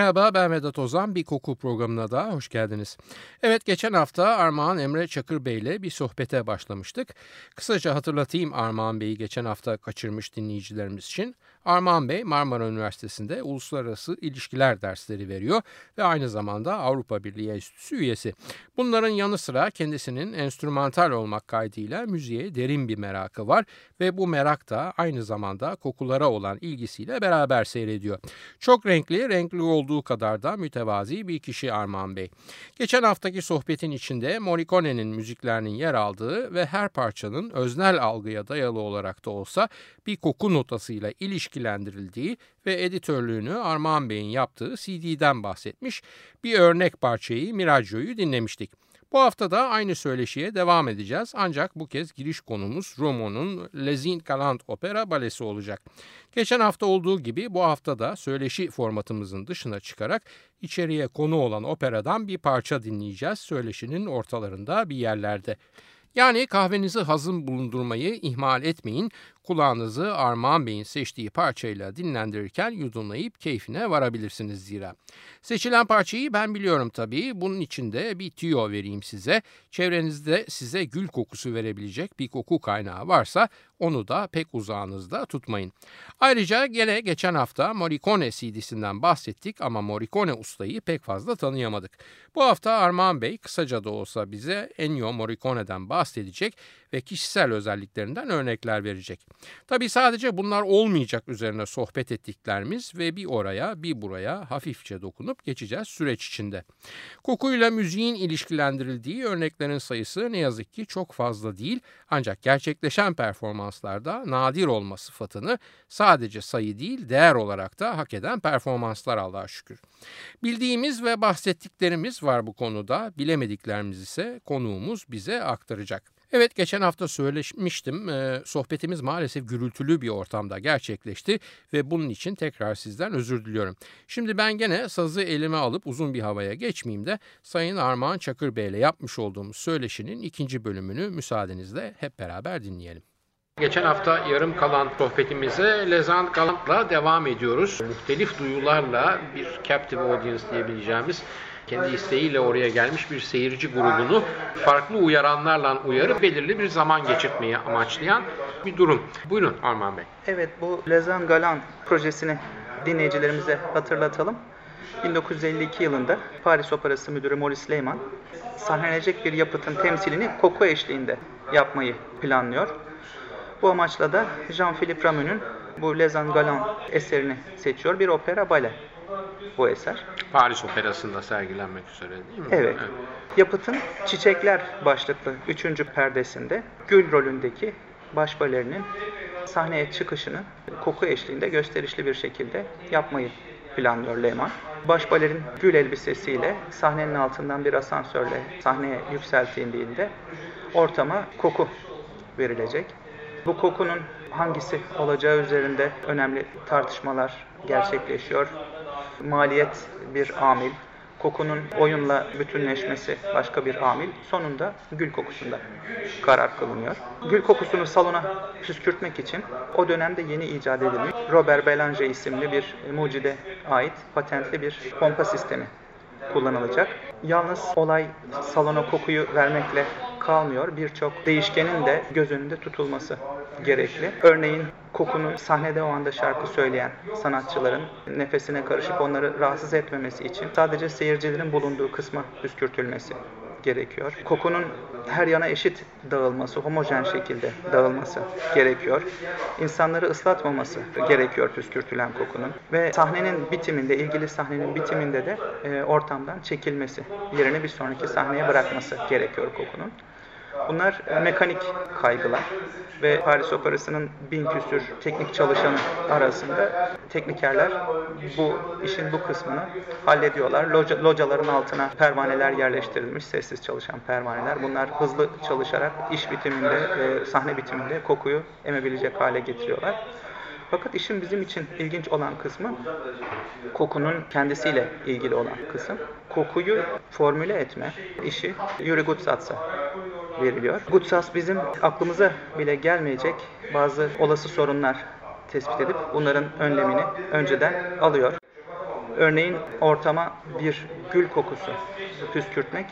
Merhaba ben Vedat Ozan. Bir koku programına da hoş geldiniz. Evet geçen hafta Armağan Emre Çakır Bey ile bir sohbete başlamıştık. Kısaca hatırlatayım Armağan Bey'i geçen hafta kaçırmış dinleyicilerimiz için. Armağan Bey Marmara Üniversitesi'nde uluslararası ilişkiler dersleri veriyor ve aynı zamanda Avrupa Birliği Enstitüsü üyesi. Bunların yanı sıra kendisinin enstrümantal olmak kaydıyla müziğe derin bir merakı var ve bu merak da aynı zamanda kokulara olan ilgisiyle beraber seyrediyor. Çok renkli, renkli olduğu kadar da mütevazi bir kişi Armağan Bey. Geçen haftaki sohbetin içinde Morricone'nin müziklerinin yer aldığı ve her parçanın öznel algıya dayalı olarak da olsa bir koku notasıyla ilişkilendirildiği ve editörlüğünü Armağan Bey'in yaptığı CD'den bahsetmiş. Bir örnek parçayı Miraggio'yu dinlemiştik. Bu hafta da aynı söyleşiye devam edeceğiz ancak bu kez giriş konumuz Romo'nun Les Galant Opera Balesi olacak. Geçen hafta olduğu gibi bu hafta da söyleşi formatımızın dışına çıkarak içeriye konu olan operadan bir parça dinleyeceğiz söyleşinin ortalarında bir yerlerde. Yani kahvenizi hazım bulundurmayı ihmal etmeyin. Kulağınızı Armağan Bey'in seçtiği parçayla dinlendirirken yudumlayıp keyfine varabilirsiniz zira. Seçilen parçayı ben biliyorum tabii. Bunun için de bir tüyo vereyim size. Çevrenizde size gül kokusu verebilecek bir koku kaynağı varsa onu da pek uzağınızda tutmayın. Ayrıca gene geçen hafta Morricone CD'sinden bahsettik ama Morricone ustayı pek fazla tanıyamadık. Bu hafta Armağan Bey kısaca da olsa bize Ennio Morricone'den bahsedecek ve kişisel özelliklerinden örnekler verecek. Tabi sadece bunlar olmayacak üzerine sohbet ettiklerimiz ve bir oraya bir buraya hafifçe dokunup geçeceğiz süreç içinde. Kokuyla müziğin ilişkilendirildiği örneklerin sayısı ne yazık ki çok fazla değil ancak gerçekleşen performanslarda nadir olma sıfatını sadece sayı değil değer olarak da hak eden performanslar Allah'a şükür. Bildiğimiz ve bahsettiklerimiz var bu konuda bilemediklerimiz ise konuğumuz bize aktaracak. Evet geçen hafta söylemiştim. E, sohbetimiz maalesef gürültülü bir ortamda gerçekleşti ve bunun için tekrar sizden özür diliyorum. Şimdi ben gene sazı elime alıp uzun bir havaya geçmeyeyim de Sayın Armağan Çakır Bey ile yapmış olduğumuz söyleşinin ikinci bölümünü müsaadenizle hep beraber dinleyelim. Geçen hafta yarım kalan sohbetimize Lezan Galant'la devam ediyoruz. Muhtelif duyularla bir captive audience diyebileceğimiz kendi isteğiyle oraya gelmiş bir seyirci grubunu farklı uyaranlarla uyarıp belirli bir zaman geçirtmeyi amaçlayan bir durum. Buyurun Arman Bey. Evet bu Lezan Galan projesini dinleyicilerimize hatırlatalım. 1952 yılında Paris Operası Müdürü Maurice Leyman sahnelenecek bir yapıtın temsilini koku eşliğinde yapmayı planlıyor. Bu amaçla da Jean-Philippe Rameau'nun bu Lezan Galan eserini seçiyor. Bir opera bale bu eser. Paris Operası'nda sergilenmek üzere değil mi? Evet. evet. Yapıtın Çiçekler başlıklı 3. perdesinde Gül rolündeki baş balerinin sahneye çıkışını koku eşliğinde gösterişli bir şekilde yapmayı planlıyor Lehman. Baş balerin gül elbisesiyle sahnenin altından bir asansörle sahneye yükseltildiğinde ortama koku verilecek. Bu kokunun hangisi olacağı üzerinde önemli tartışmalar gerçekleşiyor maliyet bir amil, kokunun oyunla bütünleşmesi başka bir amil. Sonunda gül kokusunda karar kılınıyor. Gül kokusunu salona püskürtmek için o dönemde yeni icat edilmiş Robert Belanger isimli bir mucide ait patentli bir pompa sistemi kullanılacak. Yalnız olay salona kokuyu vermekle kalmıyor. Birçok değişkenin de göz önünde tutulması gerekli. Örneğin kokunu sahnede o anda şarkı söyleyen sanatçıların nefesine karışıp onları rahatsız etmemesi için sadece seyircilerin bulunduğu kısma püskürtülmesi gerekiyor. Kokunun her yana eşit dağılması, homojen şekilde dağılması gerekiyor. İnsanları ıslatmaması gerekiyor püskürtülen kokunun. Ve sahnenin bitiminde, ilgili sahnenin bitiminde de e, ortamdan çekilmesi, yerini bir sonraki sahneye bırakması gerekiyor kokunun. Bunlar mekanik kaygılar ve Paris Operası'nın bin küsür teknik çalışanı arasında teknikerler bu işin bu kısmını hallediyorlar. Loca, locaların altına pervaneler yerleştirilmiş, sessiz çalışan pervaneler. Bunlar hızlı çalışarak iş bitiminde, e, sahne bitiminde kokuyu emebilecek hale getiriyorlar. Fakat işin bizim için ilginç olan kısmı kokunun kendisiyle ilgili olan kısım. Kokuyu formüle etme işi Yuri Gutsatz'a veriliyor. Gutsatz bizim aklımıza bile gelmeyecek bazı olası sorunlar tespit edip bunların önlemini önceden alıyor. Örneğin ortama bir gül kokusu püskürtmek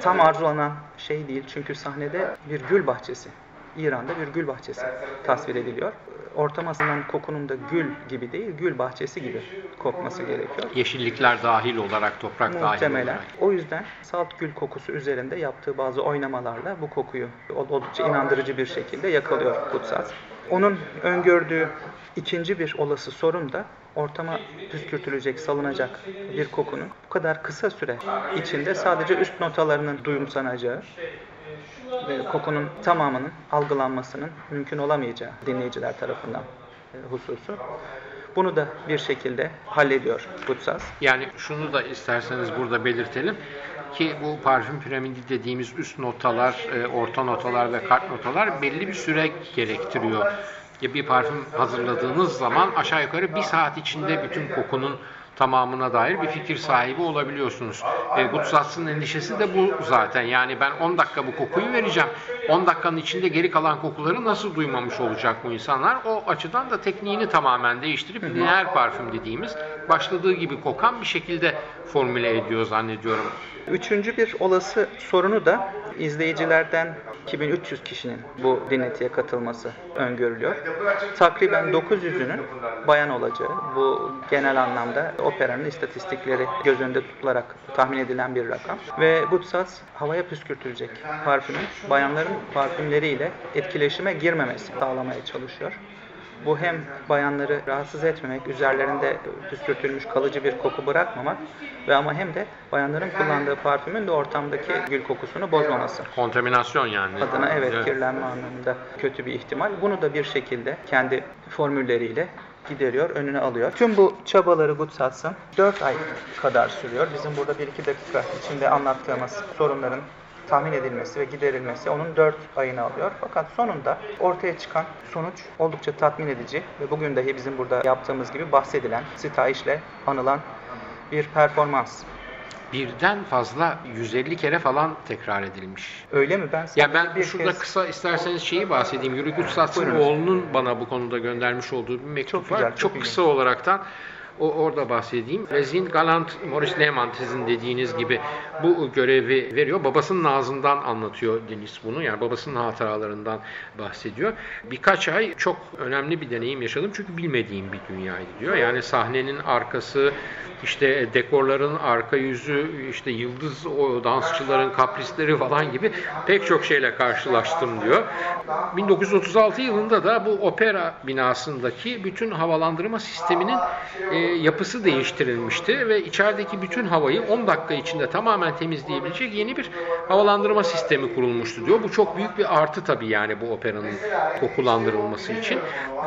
tam arzulanan şey değil. Çünkü sahnede bir gül bahçesi, İran'da bir gül bahçesi tasvir ediliyor. Ortama alınan kokunun da gül gibi değil, gül bahçesi gibi kokması gerekiyor. Yeşillikler dahil olarak, toprak dahil Muhtemelen. olarak. O yüzden salt gül kokusu üzerinde yaptığı bazı oynamalarla bu kokuyu oldukça inandırıcı bir şekilde yakalıyor Kutsat. Onun öngördüğü ikinci bir olası sorun da ortama püskürtülecek, salınacak bir kokunun bu kadar kısa süre içinde sadece üst notalarının duyumsanacağı ve kokunun tamamının algılanmasının mümkün olamayacağı dinleyiciler tarafından e, hususu. Bunu da bir şekilde hallediyor Kutsaz. Yani şunu da isterseniz burada belirtelim ki bu parfüm piramidi dediğimiz üst notalar, e, orta notalar ve kart notalar belli bir süre gerektiriyor. Bir parfüm hazırladığınız zaman aşağı yukarı bir saat içinde bütün kokunun tamamına dair bir fikir sahibi olabiliyorsunuz. E, Gutsatz'ın endişesi de bu zaten. Yani ben 10 dakika bu kokuyu vereceğim. 10 dakikanın içinde geri kalan kokuları nasıl duymamış olacak bu insanlar? O açıdan da tekniğini tamamen değiştirip lineer parfüm dediğimiz başladığı gibi kokan bir şekilde formüle ediyor zannediyorum. Üçüncü bir olası sorunu da izleyicilerden 2300 kişinin bu dinletiye katılması öngörülüyor. Takriben 900'ünün bayan olacağı bu genel anlamda operanın istatistikleri göz önünde tutularak tahmin edilen bir rakam. Ve Gutsaz havaya püskürtülecek parfümün bayanların parfümleriyle etkileşime girmemesi sağlamaya çalışıyor. Bu hem bayanları rahatsız etmemek, üzerlerinde püskürtülmüş kalıcı bir koku bırakmamak ve ama hem de bayanların kullandığı parfümün de ortamdaki gül kokusunu bozmaması. Kontaminasyon yani. Adına evet kirlenme anlamında kötü bir ihtimal. Bunu da bir şekilde kendi formülleriyle gideriyor, önüne alıyor. Tüm bu çabaları Gutsatz'ın 4 ay kadar sürüyor. Bizim burada 1-2 dakika içinde anlattığımız sorunların tahmin edilmesi ve giderilmesi onun 4 ayını alıyor. Fakat sonunda ortaya çıkan sonuç oldukça tatmin edici ve bugün dahi bizim burada yaptığımız gibi bahsedilen, sitayişle anılan bir performans. Birden fazla 150 kere falan tekrar edilmiş. Öyle mi? Ben Ya ben bir şurada kez- kısa isterseniz şeyi bahsedeyim. Gutsatz'ın Buyurun. oğlunun bana bu konuda göndermiş olduğu bir mektup Çok var. güzel, çok çok kısa olaraktan o orada bahsedeyim. Rezin Galant, Maurice Lehmann sizin dediğiniz gibi bu görevi veriyor. Babasının ağzından anlatıyor Deniz bunu. Yani babasının hatıralarından bahsediyor. Birkaç ay çok önemli bir deneyim yaşadım. Çünkü bilmediğim bir dünyaydı diyor. Yani sahnenin arkası, işte dekorların arka yüzü, işte yıldız o dansçıların kaprisleri falan gibi pek çok şeyle karşılaştım diyor. 1936 yılında da bu opera binasındaki bütün havalandırma sisteminin e, yapısı değiştirilmişti ve içerideki bütün havayı 10 dakika içinde tamamen temizleyebilecek yeni bir havalandırma sistemi kurulmuştu diyor. Bu çok büyük bir artı tabii yani bu operanın kokulandırılması için.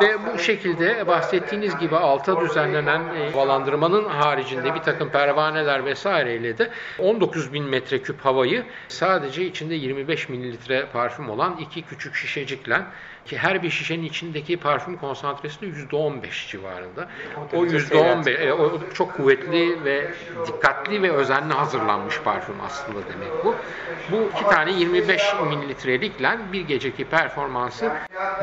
Ve bu şekilde bahsettiğiniz gibi alta düzenlenen e, havalandırmanın haricinde bir takım pervaneler vesaireyle de 19 bin metreküp havayı sadece içinde 25 mililitre parfüm olan iki küçük şişecikle ki her bir şişenin içindeki parfüm konsantresi de %15 civarında. O %15 e, o çok kuvvetli ve dikkatli ve özenli hazırlanmış parfüm aslında demek bu. Bu iki tane 25 mililitrelikle bir geceki performansı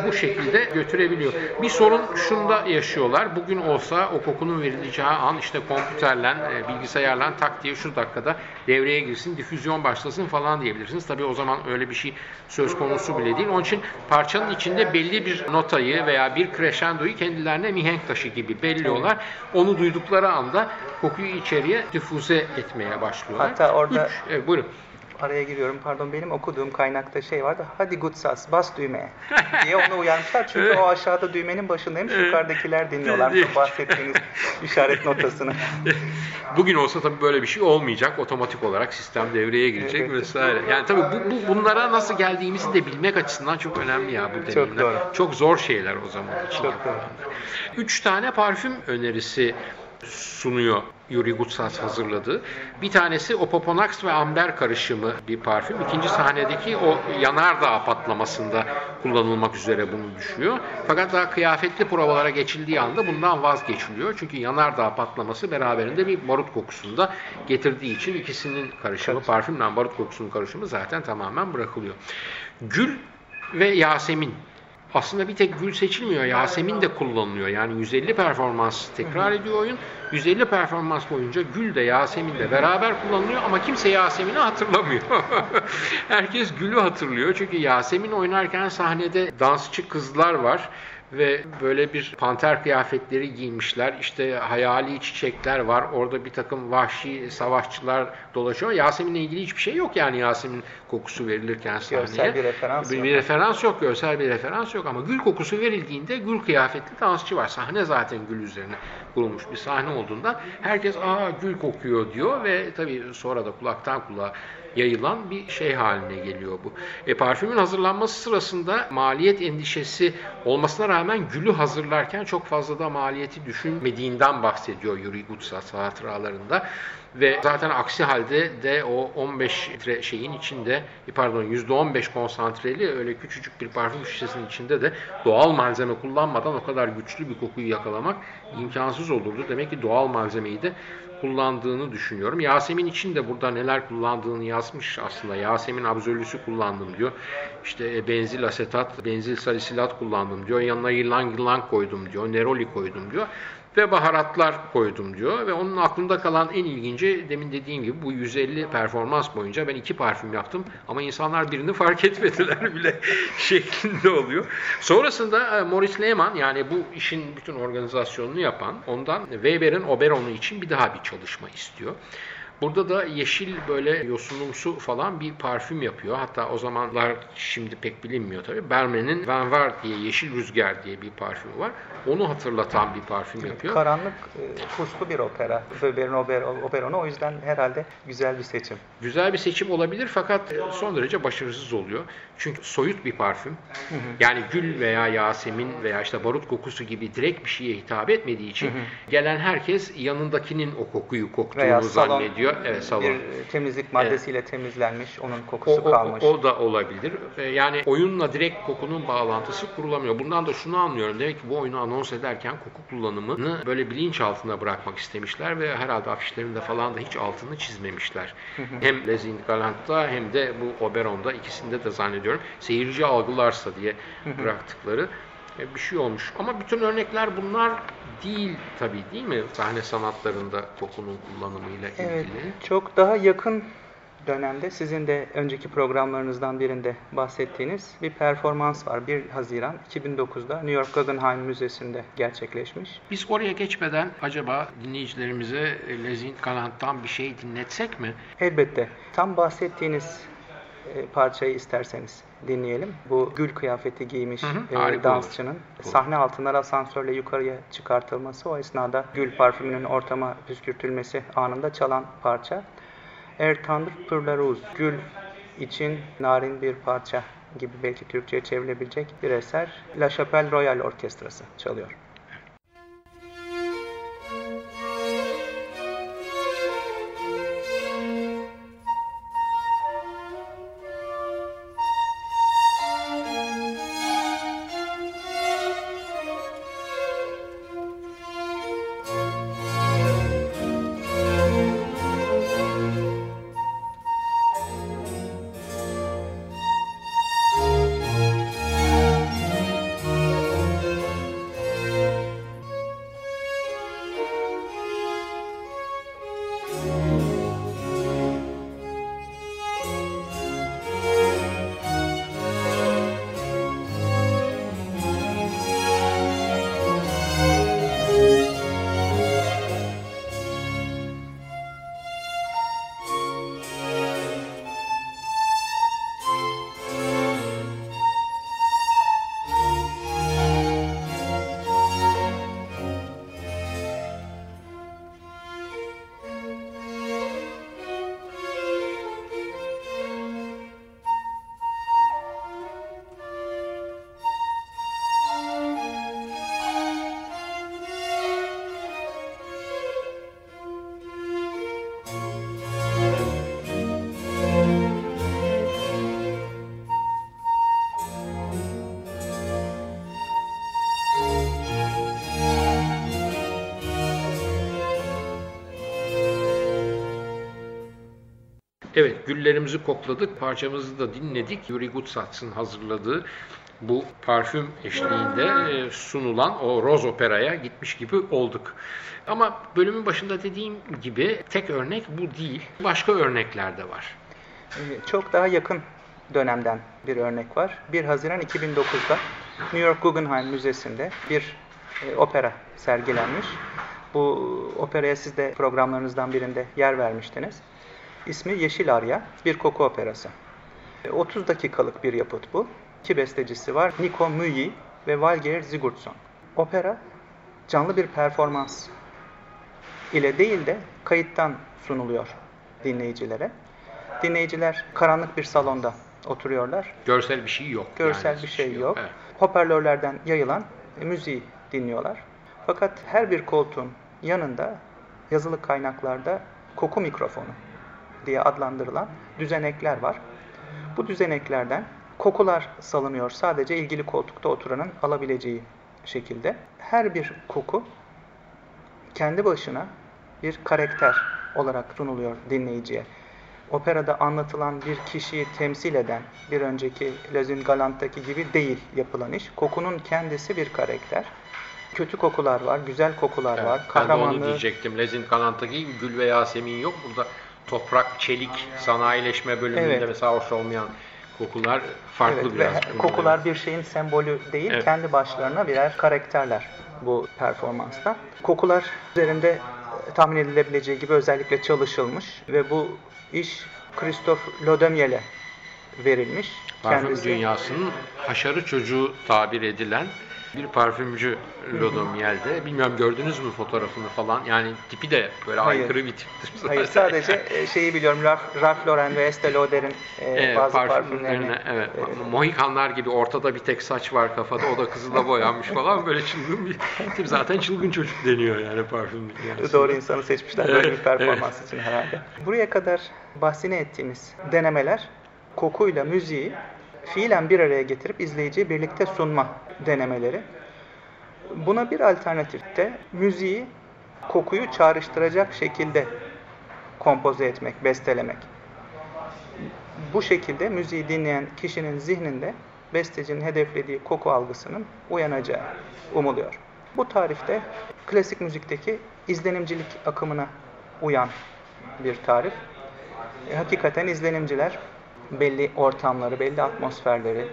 bu şekilde götürebiliyor. Bir sorun şunda yaşıyorlar. Bugün olsa o kokunun verileceği an işte kompüterle, e, bilgisayarla tak diye şu dakikada devreye girsin, difüzyon başlasın falan diyebilirsiniz. Tabii o zaman öyle bir şey söz konusu bile değil. Onun için parçanın içinde belli bir notayı veya bir crescendoyu kendilerine mihenk taşı gibi belliyorlar. Onu duydukları anda kokuyu içeriye difüze etmeye başlıyorlar. Hatta orada- Üç, e, buyurun. Araya giriyorum pardon benim okuduğum kaynakta şey vardı hadi Gutsas bas düğmeye diye onu uyarmışlar çünkü o aşağıda düğmenin başındaymış yukarıdakiler dinliyorlar bahsettiğiniz işaret notasını. Bugün olsa tabii böyle bir şey olmayacak otomatik olarak sistem devreye girecek evet. vesaire. Yani tabii bu, bu, bunlara nasıl geldiğimizi de bilmek açısından çok önemli ya bu deneyimler. Çok, doğru. çok zor şeyler o zaman için çok. Doğru. Üç tane parfüm önerisi sunuyor Yuri Gutsas hazırladı. Bir tanesi Opoponax ve Amber karışımı bir parfüm. İkinci sahnedeki o yanardağ patlamasında kullanılmak üzere bunu düşüyor. Fakat daha kıyafetli provalara geçildiği anda bundan vazgeçiliyor. Çünkü yanardağ patlaması beraberinde bir barut kokusunda getirdiği için ikisinin karışımı, parfümle barut kokusunun karışımı zaten tamamen bırakılıyor. Gül ve Yasemin aslında bir tek gül seçilmiyor. Yasemin de kullanılıyor. Yani 150 performans tekrar ediyor oyun. 150 performans boyunca gül de Yasemin de beraber kullanılıyor ama kimse Yasemin'i hatırlamıyor. Herkes gülü hatırlıyor. Çünkü Yasemin oynarken sahnede dansçı kızlar var ve böyle bir panter kıyafetleri giymişler. İşte hayali çiçekler var. Orada bir takım vahşi savaşçılar dolaşıyor. Yasemin'le ilgili hiçbir şey yok yani Yasemin kokusu verilirken sahneye. Görsel bir referans bir, yok. Bir referans yok, görsel bir referans yok ama gül kokusu verildiğinde gül kıyafetli dansçı var. Sahne zaten gül üzerine kurulmuş bir sahne olduğunda herkes aa gül kokuyor diyor ve tabii sonra da kulaktan kulağa yayılan bir şey haline geliyor bu. E, parfümün hazırlanması sırasında maliyet endişesi olmasına rağmen gülü hazırlarken çok fazla da maliyeti düşünmediğinden bahsediyor Yuri Gutsas hatıralarında. Ve zaten aksi halde de o 15 litre şeyin içinde e, pardon %15 konsantreli öyle küçücük bir parfüm şişesinin içinde de doğal malzeme kullanmadan o kadar güçlü bir kokuyu yakalamak imkansız olurdu. Demek ki doğal malzemeyi de kullandığını düşünüyorum. Yasemin için de burada neler kullandığını yazmış aslında. Yasemin absolüsü kullandım diyor. İşte e, benzil asetat, benzil salisilat kullandım diyor. Yanına yılan yılan koydum diyor. Neroli koydum diyor ve baharatlar koydum diyor. Ve onun aklında kalan en ilginci demin dediğim gibi bu 150 performans boyunca ben iki parfüm yaptım ama insanlar birini fark etmediler bile şeklinde oluyor. Sonrasında e, Maurice Lehmann yani bu işin bütün organizasyonunu yapan ondan Weber'in Oberon'u için bir daha bir çalışma istiyor. Burada da yeşil böyle yosunumsu falan bir parfüm yapıyor. Hatta o zamanlar şimdi pek bilinmiyor tabii. Berme'nin Van Var diye Yeşil Rüzgar diye bir parfümü var. Onu hatırlatan bir parfüm yapıyor. Karanlık, e, puslu bir opera. Oper, operonu o yüzden herhalde güzel bir seçim. Güzel bir seçim olabilir fakat e, son derece başarısız oluyor. Çünkü soyut bir parfüm. Yani gül veya yasemin veya işte barut kokusu gibi direkt bir şeye hitap etmediği için gelen herkes yanındakinin o kokuyu koktuğunu zannediyor oluyor. Evet, salon. Bir temizlik maddesiyle evet. temizlenmiş, onun kokusu o, o, kalmış. O da olabilir. Ee, yani oyunla direkt kokunun bağlantısı kurulamıyor. Bundan da şunu anlıyorum. Demek ki bu oyunu anons ederken koku kullanımını böyle bilinç altına bırakmak istemişler ve herhalde afişlerinde falan da hiç altını çizmemişler. hem Les Galant'ta hem de bu Oberon'da ikisinde de zannediyorum seyirci algılarsa diye bıraktıkları e, bir şey olmuş. Ama bütün örnekler bunlar değil tabii değil mi? Sahne sanatlarında kokunun kullanımıyla ilgili. Evet, çok daha yakın dönemde sizin de önceki programlarınızdan birinde bahsettiğiniz bir performans var. 1 Haziran 2009'da New York Guggenheim Müzesi'nde gerçekleşmiş. Biz oraya geçmeden acaba dinleyicilerimize Lezin Galant'tan bir şey dinletsek mi? Elbette. Tam bahsettiğiniz e, parçayı isterseniz dinleyelim. Bu gül kıyafeti giymiş hı hı, e, dansçının olur. sahne altından asansörle yukarıya çıkartılması, o esnada gül parfümünün ortama püskürtülmesi anında çalan parça. Er Tanrı Pırlaruz, gül için narin bir parça gibi belki Türkçe'ye çevrilebilecek bir eser. La Chapelle Royal Orkestrası çalıyor. Evet, güllerimizi kokladık, parçamızı da dinledik. Yuri Gutsatz'ın hazırladığı bu parfüm eşliğinde e, sunulan o Roz Opera'ya gitmiş gibi olduk. Ama bölümün başında dediğim gibi tek örnek bu değil. Başka örnekler de var. Ee, Çok daha yakın dönemden bir örnek var. 1 Haziran 2009'da New York Guggenheim Müzesi'nde bir e, opera sergilenmiş. Bu operaya siz de programlarınızdan birinde yer vermiştiniz. İsmi Yeşil Arya, bir koku operası. E, 30 dakikalık bir yapıt bu. İki bestecisi var, Niko Müyi ve Valgeir Sigurdsson. Opera canlı bir performans ile değil de kayıttan sunuluyor dinleyicilere. Dinleyiciler karanlık bir salonda oturuyorlar. Görsel bir şey yok. Görsel yani. bir şey yok. Evet. Hoparlörlerden yayılan e, müziği dinliyorlar. Fakat her bir koltuğun yanında yazılı kaynaklarda koku mikrofonu diye adlandırılan düzenekler var. Bu düzeneklerden kokular salınıyor sadece ilgili koltukta oturanın alabileceği şekilde. Her bir koku kendi başına bir karakter olarak sunuluyor dinleyiciye. Operada anlatılan bir kişiyi temsil eden bir önceki Lazin Galant'taki gibi değil yapılan iş. Kokunun kendisi bir karakter. Kötü kokular var, güzel kokular Evet, var, ben de onu kahramanlığı diyecektim. Lezin Kanant'taki gibi gül ve Yasemin yok. Burada toprak, çelik, sanayileşme bölümünde Evet. mesela hoş olmayan kokular farklı Evet, biraz. ve kokular bir şeyin sembolü değil, Evet. kendi başlarına birer karakterler bu performansta. Kokular üzerinde e, tahmin edilebileceği gibi özellikle çalışılmış ve bu iş Christophe Lodemiel'e verilmiş. Parfüm dünyasının haşarı çocuğu tabir edilen bir parfümcü Lodomiel'de. Bilmiyorum gördünüz mü fotoğrafını falan? Yani tipi de böyle Hayır. aykırı bir tiptir zaten. Hayır sadece e, şeyi biliyorum Ralph, Ralph Lauren ve Estee Lauder'in e, Evet, bazı parfümlerine, parfümlerini evet. e, Mohikanlar gibi ortada bir tek saç var kafada, o da kızıla boyanmış falan böyle çılgın bir tip. Zaten çılgın çocuk deniyor yani parfüm dünyasında. Doğru insanı seçmişler böyle bir Evet, performans için herhalde. Buraya kadar bahsini ettiğimiz denemeler kokuyla müziği fiilen bir araya getirip izleyiciye birlikte sunma denemeleri. Buna bir alternatif de müziği kokuyu çağrıştıracak şekilde kompoze etmek, bestelemek. Bu şekilde müziği dinleyen kişinin zihninde bestecinin hedeflediği koku algısının uyanacağı umuluyor. Bu tarifte klasik müzikteki izlenimcilik akımına uyan bir tarif. E, hakikaten izlenimciler belli ortamları, belli atmosferleri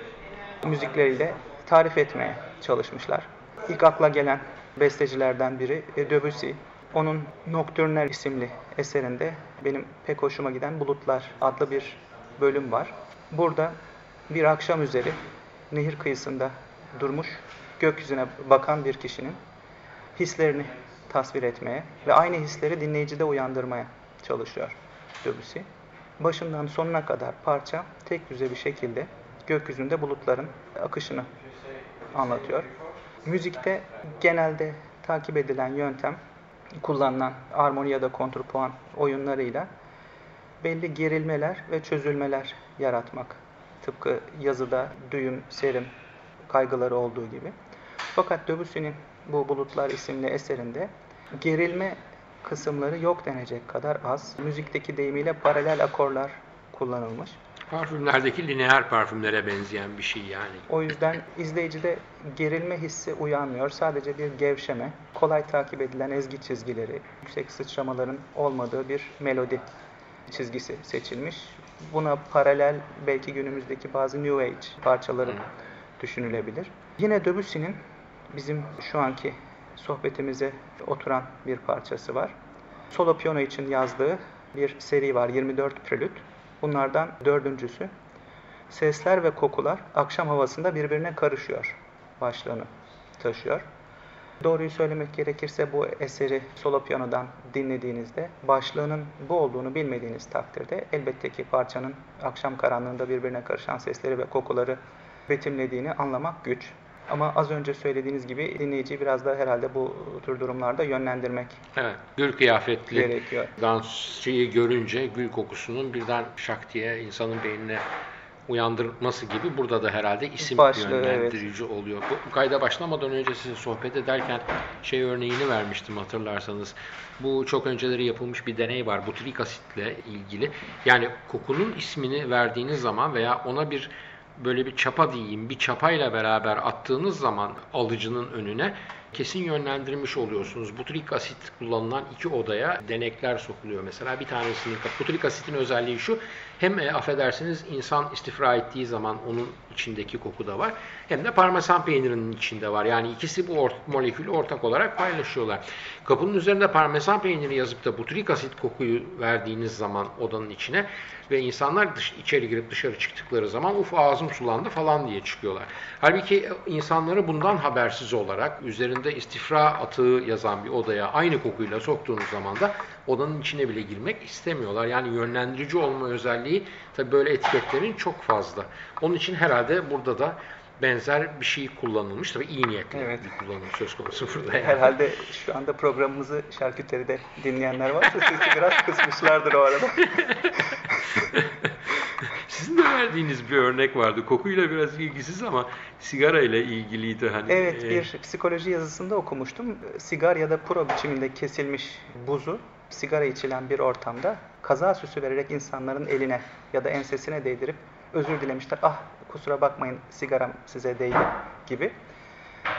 müzikleriyle tarif etmeye çalışmışlar. İlk akla gelen bestecilerden biri e, Debussy. Onun Nocturnal isimli eserinde benim pek hoşuma giden Bulutlar adlı bir bölüm var. Burada bir akşam üzeri nehir kıyısında durmuş, gökyüzüne bakan bir kişinin hislerini tasvir etmeye ve aynı hisleri dinleyicide uyandırmaya çalışıyor Debussy. Başından sonuna kadar parça tek düze bir şekilde gökyüzünde bulutların akışını anlatıyor. Müzikte genelde takip edilen yöntem kullanılan armoni ya da kontrpuan oyunlarıyla belli gerilmeler ve çözülmeler yaratmak. Tıpkı yazıda düğüm, serim kaygıları olduğu gibi. Fakat Debussy'nin bu Bulutlar isimli eserinde gerilme kısımları yok denecek kadar az. Müzikteki deyimiyle paralel akorlar kullanılmış. Parfümlerdeki lineer parfümlere benzeyen bir şey yani. O yüzden izleyicide gerilme hissi uyanmıyor. Sadece bir gevşeme, kolay takip edilen ezgi çizgileri, yüksek sıçramaların olmadığı bir melodi çizgisi seçilmiş. Buna paralel belki günümüzdeki bazı New Age parçaları düşünülebilir. Yine Debussy'nin bizim şu anki sohbetimize oturan bir parçası var. Solo piyano için yazdığı bir seri var, 24 prelüt. Bunlardan dördüncüsü. Sesler ve kokular akşam havasında birbirine karışıyor başlığını taşıyor. Doğruyu söylemek gerekirse bu eseri solo piyanodan dinlediğinizde başlığının bu olduğunu bilmediğiniz takdirde elbette ki parçanın akşam karanlığında birbirine karışan sesleri ve kokuları betimlediğini anlamak güç. Ama az önce söylediğiniz gibi dinleyiciyi biraz da herhalde bu tür durumlarda yönlendirmek Evet, gül kıyafetli gerekiyor. dansçıyı görünce gül kokusunun birden şak diye insanın beynine uyandırması gibi burada da herhalde isim Başlığı, yönlendirici oluyor. Bu, kayda başlamadan önce size sohbet ederken şey örneğini vermiştim hatırlarsanız. Bu çok önceleri yapılmış bir deney var butyrik asitle ilgili. Yani kokunun ismini verdiğiniz zaman veya ona bir böyle bir çapa diyeyim, bir çapayla beraber attığınız zaman alıcının önüne kesin yönlendirmiş oluyorsunuz. Butyrik asit kullanılan iki odaya denekler sokuluyor. Mesela bir tanesinin butyrik asitin özelliği şu. Hem e, affedersiniz insan istifra ettiği zaman onun içindeki koku da var. Hem de parmesan peynirinin içinde var. Yani ikisi bu or molekülü ortak olarak paylaşıyorlar. Kapının üzerinde parmesan peyniri yazıp da butyrik asit kokuyu verdiğiniz zaman odanın içine ve insanlar dış, içeri girip dışarı çıktıkları zaman uf ağzım sulandı falan diye çıkıyorlar. Halbuki insanları bundan habersiz olarak üzerinde istifra atığı yazan bir odaya aynı kokuyla soktuğunuz zaman da odanın içine bile girmek istemiyorlar. Yani yönlendirici olma özelliği tabi böyle etiketlerin çok fazla. Onun için herhalde burada da benzer bir şey kullanılmış. Tabii iyi niyetli evet. bir kullanım söz konusu burada. Yani. Herhalde şu anda programımızı şarküteride dinleyenler varsa sesi biraz kısmışlardır o arada. Sizin de verdiğiniz bir örnek vardı. Kokuyla biraz ilgisiz ama sigara ile ilgiliydi. Hani, evet bir psikoloji yazısında okumuştum. Sigar ya da pro biçiminde kesilmiş buzu sigara içilen bir ortamda kaza süsü vererek insanların eline ya da ensesine değdirip özür dilemişler. Ah kusura bakmayın sigaram size değdi gibi.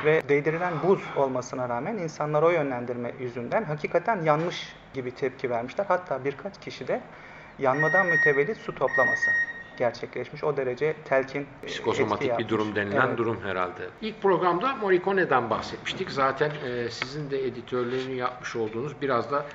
Ve değdirilen buz olmasına rağmen insanlar o yönlendirme yüzünden hakikaten yanmış gibi tepki vermişler. Hatta birkaç kişi de yanmadan mütevellit su toplaması gerçekleşmiş. O derece telkin Psikosomatik bir durum denilen evet. durum herhalde. İlk programda Morricone'den bahsetmiştik. Zaten e, sizin de editörlerini yapmış olduğunuz biraz da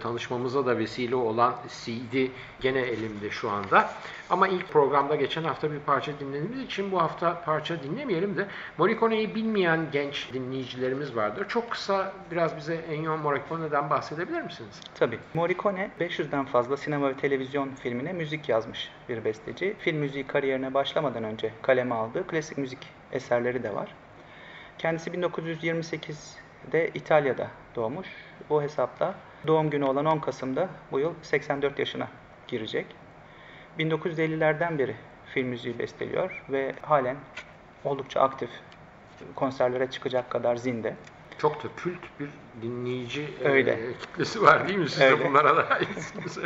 tanışmamıza da vesile olan CD gene elimde şu anda. Ama ilk programda geçen hafta bir parça dinlediğimiz için bu hafta parça dinlemeyelim de Morricone'yi bilmeyen genç dinleyicilerimiz vardır. Çok kısa biraz bize Ennio Morricone'den bahsedebilir misiniz? Tabii. Morricone 500'den fazla sinema ve televizyon filmine müzik yazmış bir besteci. Film müziği kariyerine başlamadan önce kaleme aldığı klasik müzik eserleri de var. Kendisi 1928'de İtalya'da doğmuş. Bu hesapta Doğum günü olan 10 Kasım'da bu yıl 84 yaşına girecek. 1950'lerden beri film müziği besteliyor ve halen oldukça aktif konserlere çıkacak kadar zinde. Çok da kült bir dinleyici Öyle. E, kitlesi var değil mi? Siz Öyle. de bunlara da aitsiniz.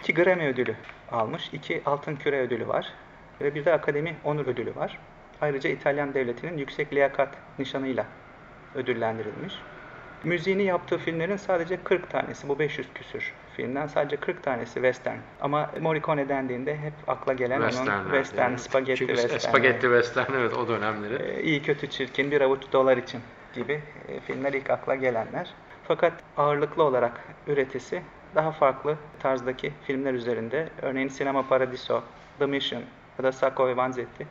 iki Grammy ödülü almış, iki Altın Küre ödülü var ve bir de Akademi Onur ödülü var. Ayrıca İtalyan devletinin yüksek liyakat nişanıyla ödüllendirilmiş. Müziğini yaptığı filmlerin sadece 40 tanesi, bu 500 küsür filmden sadece 40 tanesi western. Ama Morricone dendiğinde hep akla gelen Westernler, onun western, yani. spagetti Çünkü western. Spagetti western evet o dönemleri. Ee, iyi kötü çirkin bir avuç dolar için gibi e, filmler ilk akla gelenler. Fakat ağırlıklı olarak üretisi daha farklı tarzdaki filmler üzerinde. Örneğin Sinema Paradiso, The Mission ya da Sacco ve Vanzetti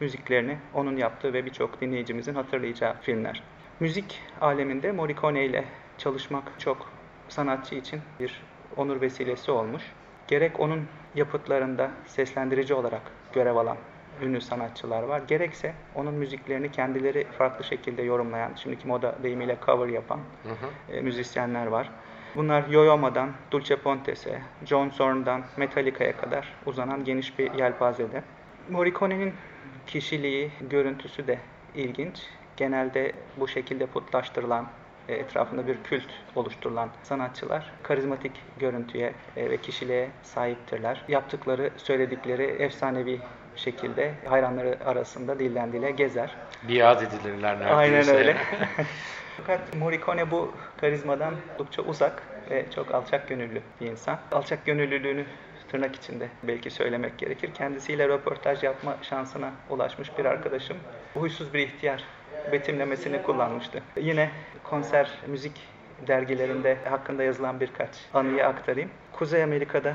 müziklerini onun yaptığı ve birçok dinleyicimizin hatırlayacağı filmler. Müzik aleminde Morricone ile çalışmak çok sanatçı için bir onur vesilesi olmuş. Gerek onun yapıtlarında seslendirici olarak görev alan ünlü sanatçılar var. Gerekse onun müziklerini kendileri farklı şekilde yorumlayan, şimdiki moda deyimiyle cover yapan hı hı. E, müzisyenler var. Bunlar Yoyoma'dan Dulce Pontes'e, John Zorn'dan Metallica'ya kadar uzanan geniş bir yelpazede. Morricone'nin kişiliği, görüntüsü de ilginç genelde bu şekilde putlaştırılan e, etrafında bir kült oluşturulan sanatçılar karizmatik görüntüye e, ve kişiliğe sahiptirler. Yaptıkları, söyledikleri efsanevi şekilde hayranları arasında dilden dile gezer. Biat edilirler neredeyse. Aynen öyle. Fakat Morricone bu karizmadan oldukça uzak ve çok alçak gönüllü bir insan. Alçak gönüllülüğünü tırnak içinde belki söylemek gerekir. Kendisiyle röportaj yapma şansına ulaşmış bir arkadaşım. Huysuz bir ihtiyar betimlemesini kullanmıştı. Yine konser, müzik dergilerinde hakkında yazılan birkaç anıyı aktarayım. Kuzey Amerika'da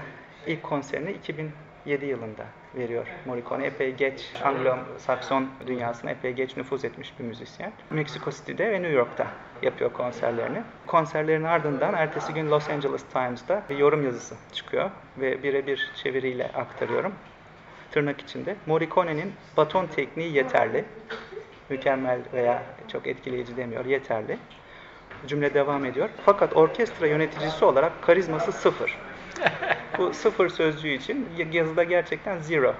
ilk konserini 2007 yılında veriyor Morricone. Epey geç Anglo-Sakson dünyasına epey geç nüfuz etmiş bir müzisyen. Mexico City'de ve New York'ta yapıyor konserlerini. Konserlerin ardından ertesi gün Los Angeles Times'da bir yorum yazısı çıkıyor ve birebir çeviriyle aktarıyorum. Tırnak içinde. Morricone'nin baton tekniği yeterli mükemmel veya çok etkileyici demiyor, yeterli. Cümle devam ediyor. Fakat orkestra yöneticisi olarak karizması sıfır. Bu sıfır sözcüğü için yazıda gerçekten zero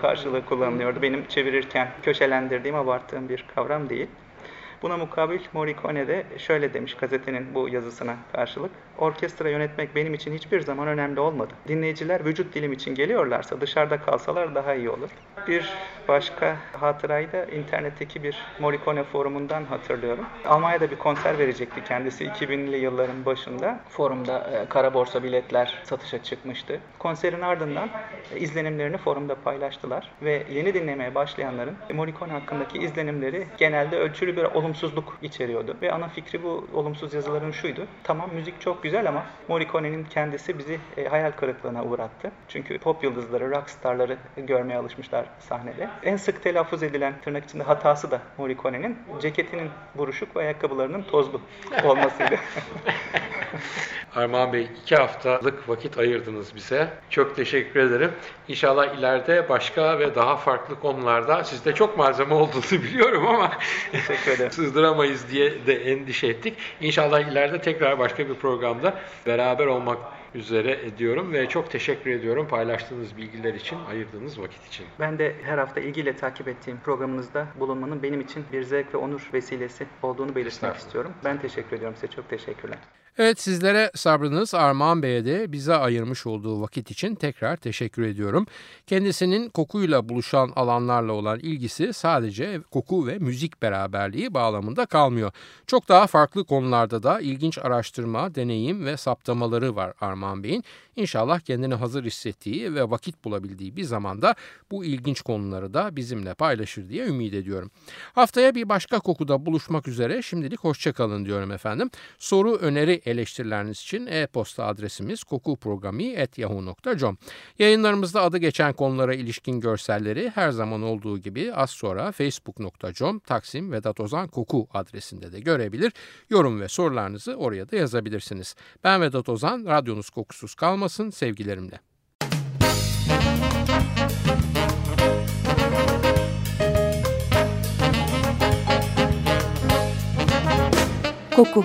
karşılığı kullanılıyordu. Benim çevirirken köşelendirdiğim, abarttığım bir kavram değil. Buna mukabil Morricone de şöyle demiş gazetenin bu yazısına karşılık. Orkestra yönetmek benim için hiçbir zaman önemli olmadı. Dinleyiciler vücut dilim için geliyorlarsa dışarıda kalsalar daha iyi olur. Bir başka hatırayı da internetteki bir Morricone forumundan hatırlıyorum. Almanya'da bir konser verecekti kendisi 2000'li yılların başında. Forumda e, kara borsa biletler satışa çıkmıştı. Konserin ardından e, izlenimlerini forumda paylaştılar ve yeni dinlemeye başlayanların Morricone hakkındaki izlenimleri genelde ölçülü bir olumsuzluk içeriyordu. Ve ana fikri bu olumsuz yazıların şuydu. Tamam müzik çok güzel ama Morricone'nin kendisi bizi e, hayal kırıklığına uğrattı. Çünkü pop yıldızları, rock starları görmeye alışmışlar sahnede. En sık telaffuz edilen tırnak içinde hatası da Morricone'nin ceketinin buruşuk ve ayakkabılarının tozlu olmasıydı. Armağan Bey iki haftalık vakit ayırdınız bize. Çok teşekkür ederim. İnşallah ileride başka ve daha farklı konularda sizde çok malzeme olduğunu biliyorum ama teşekkür ederim. sızdıramayız diye de endişe ettik. İnşallah ileride tekrar başka bir programda beraber olmak üzere ediyorum ve çok teşekkür ediyorum paylaştığınız bilgiler için, ayırdığınız vakit için. Ben de her hafta ilgiyle takip ettiğim programınızda bulunmanın benim için bir zevk ve onur vesilesi olduğunu belirtmek istiyorum. Ben teşekkür ediyorum size. Çok teşekkürler. Evet sizlere sabrınız Armağan Bey'e de bize ayırmış olduğu vakit için tekrar teşekkür ediyorum. Kendisinin kokuyla buluşan alanlarla olan ilgisi sadece koku ve müzik beraberliği bağlamında kalmıyor. Çok daha farklı konularda da ilginç araştırma, deneyim ve saptamaları var Armağan Bey'in. İnşallah kendini hazır hissettiği ve vakit bulabildiği bir zamanda bu ilginç konuları da bizimle paylaşır diye ümit ediyorum. Haftaya bir başka kokuda buluşmak üzere şimdilik hoşçakalın diyorum efendim. Soru, öneri, eleştirileriniz için e-posta adresimiz kokuprogrami.yahoo.com Yayınlarımızda adı geçen konulara ilişkin görselleri her zaman olduğu gibi az sonra facebook.com Taksim Vedat Ozan Koku adresinde de görebilir. Yorum ve sorularınızı oraya da yazabilirsiniz. Ben Vedat Ozan, radyonuz kokusuz kalmasın sevgilerimle. Koku